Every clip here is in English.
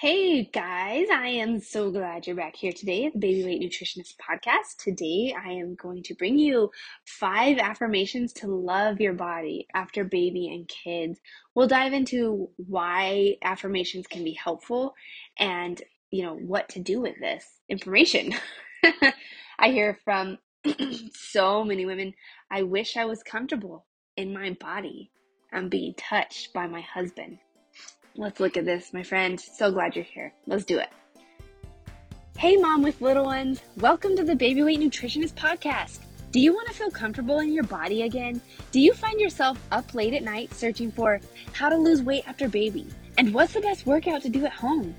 Hey guys, I am so glad you're back here today at the Baby Weight Nutritionist Podcast. Today I am going to bring you five affirmations to love your body after baby and kids. We'll dive into why affirmations can be helpful and, you know, what to do with this information. I hear from so many women, I wish I was comfortable in my body. I'm being touched by my husband. Let's look at this, my friend. So glad you're here. Let's do it. Hey, mom with little ones. Welcome to the Baby Weight Nutritionist Podcast. Do you want to feel comfortable in your body again? Do you find yourself up late at night searching for how to lose weight after baby? And what's the best workout to do at home?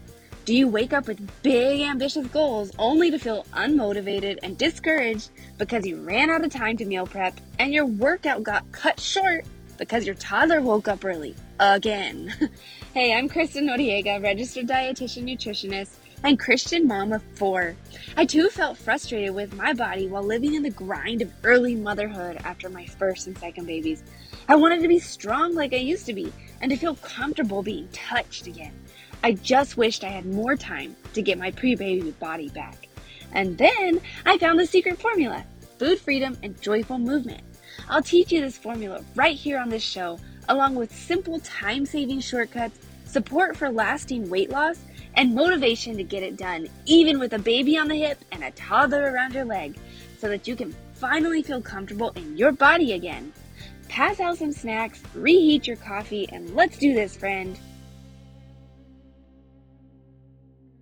Do you wake up with big, ambitious goals only to feel unmotivated and discouraged because you ran out of time to meal prep and your workout got cut short because your toddler woke up early? Again. Hey, I'm Kristen Noriega, registered dietitian nutritionist and Christian mom of four. I too felt frustrated with my body while living in the grind of early motherhood after my first and second babies. I wanted to be strong like I used to be and to feel comfortable being touched again. I just wished I had more time to get my pre baby body back. And then I found the secret formula food freedom and joyful movement. I'll teach you this formula right here on this show along with simple time saving shortcuts, support for lasting weight loss, and motivation to get it done, even with a baby on the hip and a toddler around your leg, so that you can finally feel comfortable in your body again. Pass out some snacks, reheat your coffee, and let's do this, friend.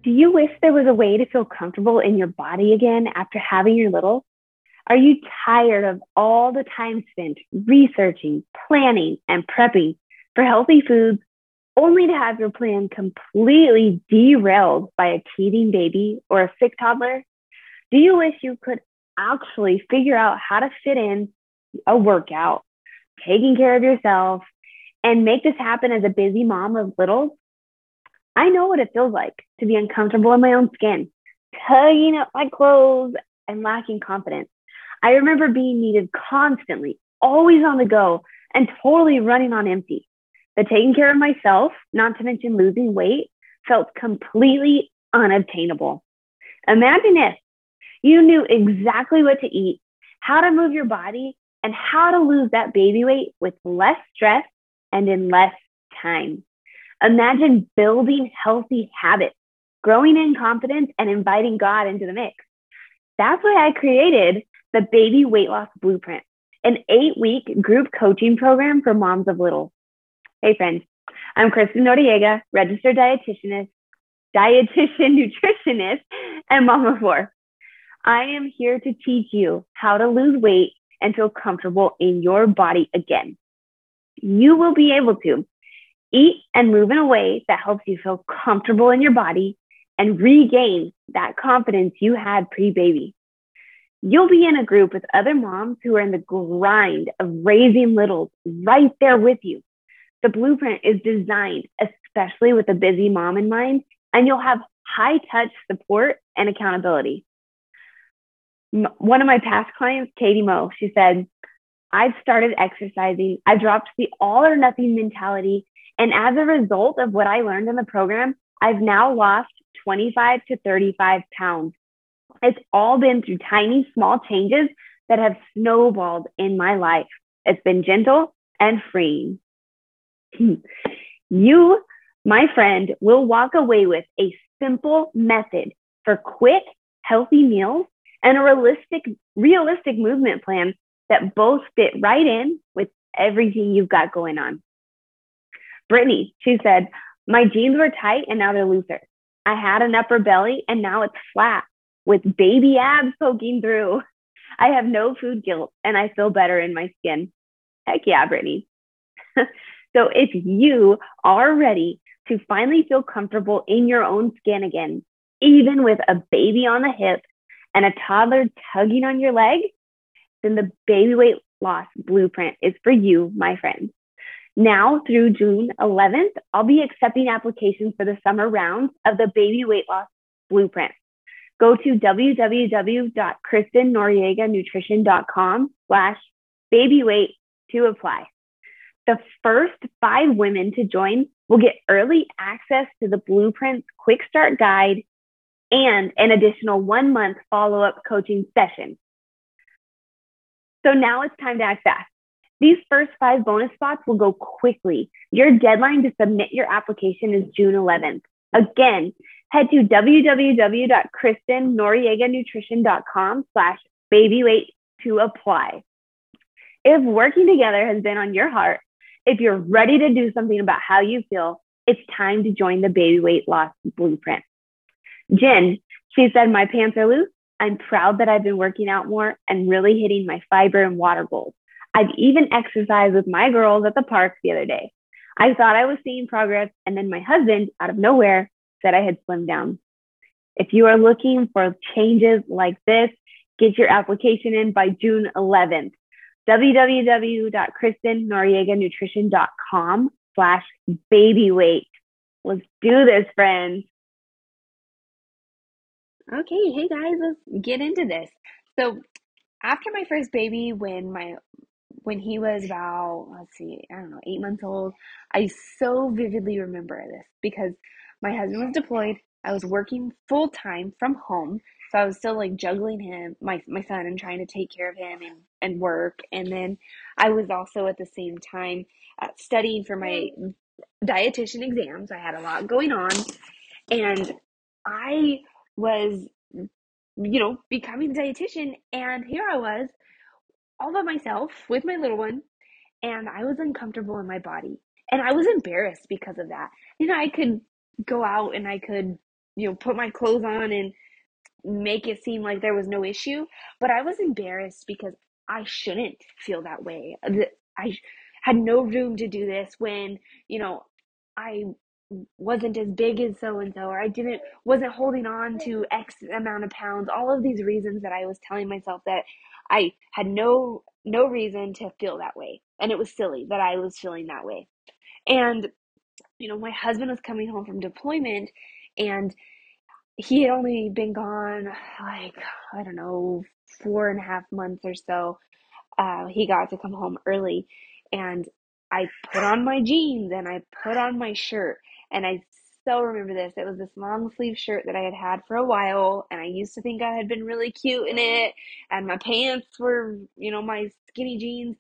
Do you wish there was a way to feel comfortable in your body again after having your little? Are you tired of all the time spent researching, planning, and prepping for healthy foods only to have your plan completely derailed by a teething baby or a sick toddler? Do you wish you could actually figure out how to fit in a workout, taking care of yourself, and make this happen as a busy mom of littles? I know what it feels like to be uncomfortable in my own skin, tugging at my clothes and lacking confidence. I remember being needed constantly, always on the go, and totally running on empty. But taking care of myself, not to mention losing weight, felt completely unobtainable. Imagine if you knew exactly what to eat, how to move your body, and how to lose that baby weight with less stress and in less time. Imagine building healthy habits, growing in confidence, and inviting God into the mix. That's why I created the Baby Weight Loss Blueprint, an eight week group coaching program for moms of little. Hey, friends, I'm Kristen Noriega, registered dietitianist, dietitian nutritionist, and mom of four. I am here to teach you how to lose weight and feel comfortable in your body again. You will be able to eat and move in a way that helps you feel comfortable in your body and regain that confidence you had pre baby. You'll be in a group with other moms who are in the grind of raising littles right there with you. The blueprint is designed especially with a busy mom in mind, and you'll have high touch support and accountability. One of my past clients, Katie Moe, she said, I've started exercising. I dropped the all or nothing mentality. And as a result of what I learned in the program, I've now lost 25 to 35 pounds it's all been through tiny, small changes that have snowballed in my life. It's been gentle and freeing. you, my friend, will walk away with a simple method for quick, healthy meals and a realistic, realistic movement plan that both fit right in with everything you've got going on. Brittany, she said, my jeans were tight and now they're looser. I had an upper belly and now it's flat with baby abs poking through. I have no food guilt and I feel better in my skin. Heck yeah, Brittany. so if you are ready to finally feel comfortable in your own skin again, even with a baby on the hip and a toddler tugging on your leg, then the baby weight loss blueprint is for you, my friend. Now through June 11th, I'll be accepting applications for the summer rounds of the baby weight loss blueprint go to www.kristennorieganutrition.com slash babyweight to apply. The first five women to join will get early access to the Blueprints Quick Start Guide and an additional one month follow up coaching session. So now it's time to act fast. These first five bonus spots will go quickly. Your deadline to submit your application is June 11th. Again, head to www.kristennorieganutrition.com slash babyweight to apply. If working together has been on your heart, if you're ready to do something about how you feel, it's time to join the baby weight loss blueprint. Jen, she said, My pants are loose. I'm proud that I've been working out more and really hitting my fiber and water goals. I've even exercised with my girls at the park the other day. I thought I was seeing progress, and then my husband, out of nowhere, said I had slimmed down. If you are looking for changes like this, get your application in by June 11th. www.kristennorieganutrition.com slash baby weight. Let's do this, friends. Okay, hey guys, let's get into this. So, after my first baby, when my when he was about let's see, I don't know, eight months old, I so vividly remember this because my husband was deployed. I was working full time from home, so I was still like juggling him, my my son, and trying to take care of him and and work. And then I was also at the same time uh, studying for my dietitian exams. I had a lot going on, and I was, you know, becoming a dietitian. And here I was, all by myself with my little one, and I was uncomfortable in my body. And I was embarrassed because of that. You know, I could go out and I could, you know, put my clothes on and make it seem like there was no issue, but I was embarrassed because I shouldn't feel that way. I had no room to do this when, you know, I wasn't as big as so and so or I didn't wasn't holding on to x amount of pounds. All of these reasons that I was telling myself that I had no no reason to feel that way. And it was silly that I was feeling that way. And you know my husband was coming home from deployment and he had only been gone like I don't know four and a half months or so uh, he got to come home early and I put on my jeans and I put on my shirt and I so remember this. It was this long sleeve shirt that I had had for a while, and I used to think I had been really cute in it. And my pants were, you know, my skinny jeans.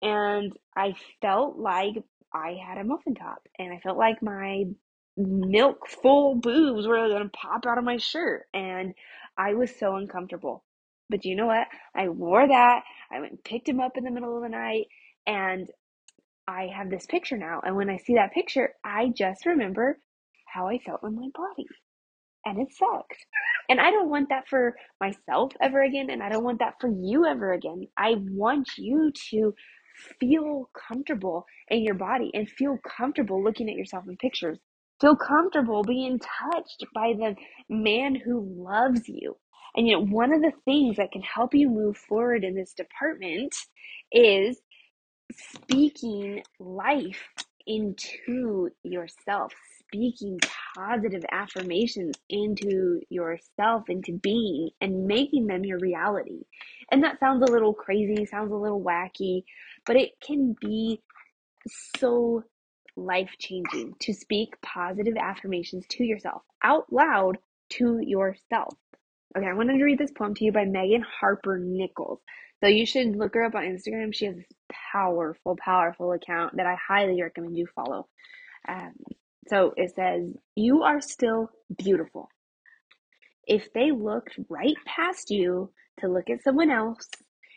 And I felt like I had a muffin top, and I felt like my milk full boobs were going to pop out of my shirt. And I was so uncomfortable. But you know what? I wore that. I went and picked him up in the middle of the night, and I have this picture now. And when I see that picture, I just remember how I felt in my body. And it sucked. And I don't want that for myself ever again. And I don't want that for you ever again. I want you to feel comfortable in your body and feel comfortable looking at yourself in pictures. Feel comfortable being touched by the man who loves you. And you know, one of the things that can help you move forward in this department is speaking life into yourself, speaking positive affirmations into yourself, into being, and making them your reality. And that sounds a little crazy, sounds a little wacky, but it can be so life changing to speak positive affirmations to yourself out loud to yourself. Okay, I wanted to read this poem to you by Morgan Harper Nichols. So you should look her up on Instagram. She has this powerful, powerful account that I highly recommend you follow. Um, so it says, You are still beautiful. If they looked right past you to look at someone else,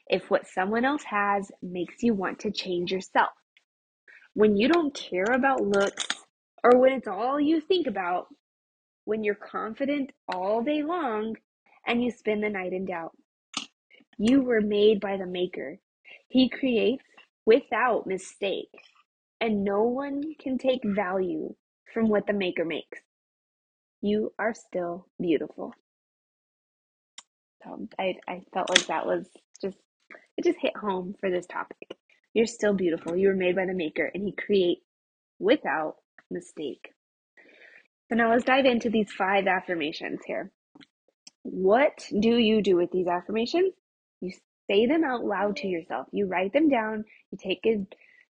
if what someone else has makes you want to change yourself, when you don't care about looks or when it's all you think about, when you're confident all day long and you spend the night in doubt. You were made by the Maker. He creates without mistake, and no one can take value from what the Maker makes. You are still beautiful. So I, I felt like that was just, it just hit home for this topic. You're still beautiful. You were made by the Maker, and He creates without mistake. So now let's dive into these five affirmations here. What do you do with these affirmations? You say them out loud to yourself. You write them down. You take it.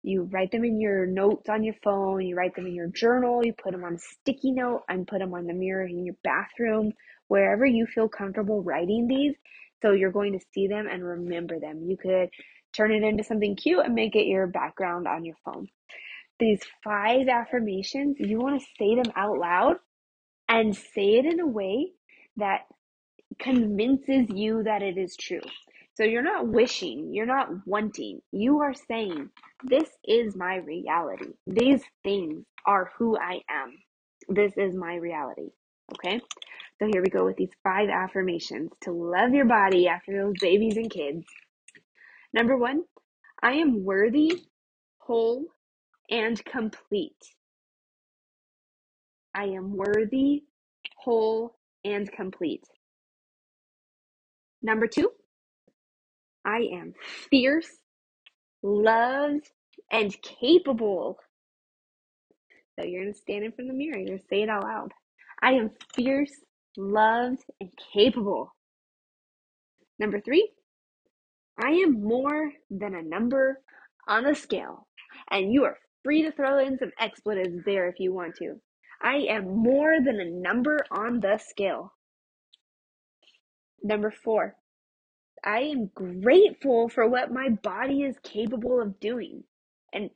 You write them in your notes on your phone, you write them in your journal, you put them on a sticky note and put them on the mirror in your bathroom, wherever you feel comfortable writing these. So you're going to see them and remember them. You could turn it into something cute and make it your background on your phone. These five affirmations, you want to say them out loud and say it in a way that convinces you that it is true. So you're not wishing, you're not wanting, you are saying, This is my reality. These things are who I am. This is my reality. Okay? So here we go with these five affirmations to love your body after those babies and kids. Number one, I am worthy, whole, and complete. I am worthy, whole, and complete. Number two, I am fierce, loved, and capable. So you're going to stand in front of the mirror. You're going to say it out loud. I am fierce, loved, and capable. Number three, I am more than a number on a scale. And you are free to throw in some expletives there if you want to. I am more than a number on the scale. Number four, I am grateful for what my body is capable of doing. And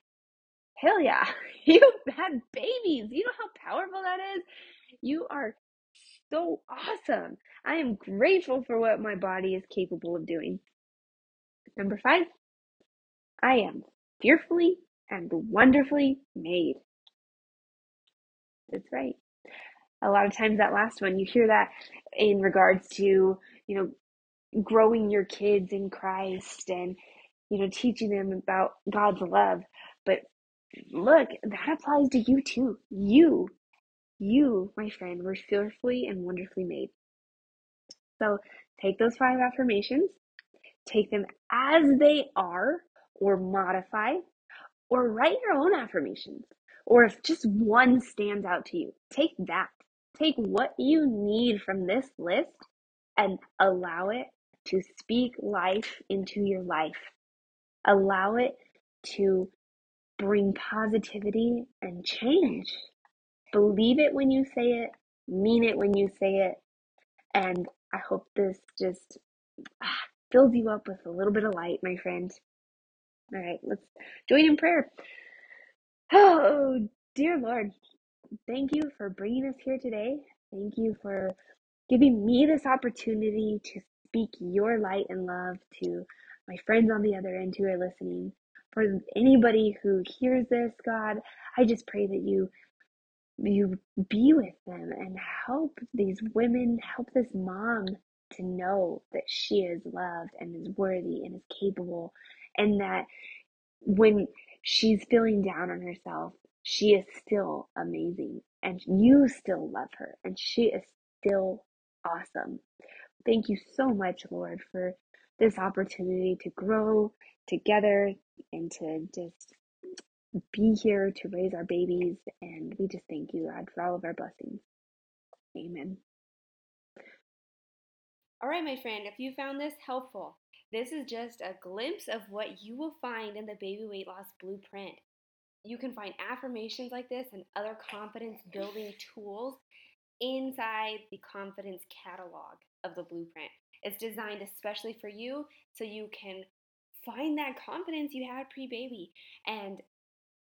hell yeah, you've had babies. You know how powerful that is? You are so awesome. I am grateful for what my body is capable of doing. Number five, I am fearfully and wonderfully made. That's right. A lot of times, that last one, you hear that in regards to, you know, growing your kids in Christ and, you know, teaching them about God's love. But look, that applies to you too. You, you, my friend, were fearfully and wonderfully made. So take those five affirmations, take them as they are, or modify, or write your own affirmations. Or if just one stands out to you, take that. Take what you need from this list and allow it to speak life into your life. Allow it to bring positivity and change. Believe it when you say it, mean it when you say it. And I hope this just ah, fills you up with a little bit of light, my friend. All right, let's join in prayer. Oh, dear Lord, thank you for bringing us here today. Thank you for giving me this opportunity to speak your light and love to my friends on the other end who are listening. For anybody who hears this, God, I just pray that you you be with them and help these women, help this mom to know that she is loved and is worthy and is capable and that when she's feeling down on herself, she is still amazing and you still love her and she is still awesome. Thank you so much, Lord, for this opportunity to grow together and to just be here to raise our babies. And we just thank you, God, for all of our blessings. Amen. All right, my friend, if you found this helpful, this is just a glimpse of what you will find in the Baby Weight Loss Blueprint. You can find affirmations like this and other confidence building tools inside the confidence catalog of the blueprint. It's designed especially for you so you can find that confidence you had pre baby. And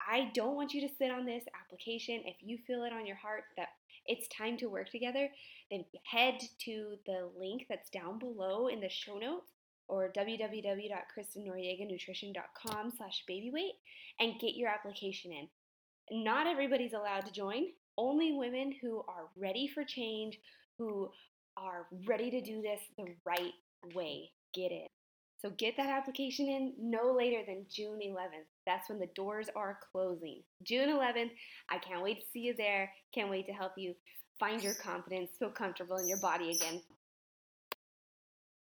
I don't want you to sit on this application. If you feel it on your heart that it's time to work together, then head to the link that's down below in the show notes or www.kristennorieganutrition.com slash babyweight and get your application in. Not everybody's allowed to join. Only women who are ready for change, who are ready to do this the right way get in. So get that application in no later than June 11th. That's when the doors are closing. June 11th. I can't wait to see you there. Can't wait to help you find your confidence, feel comfortable in your body again.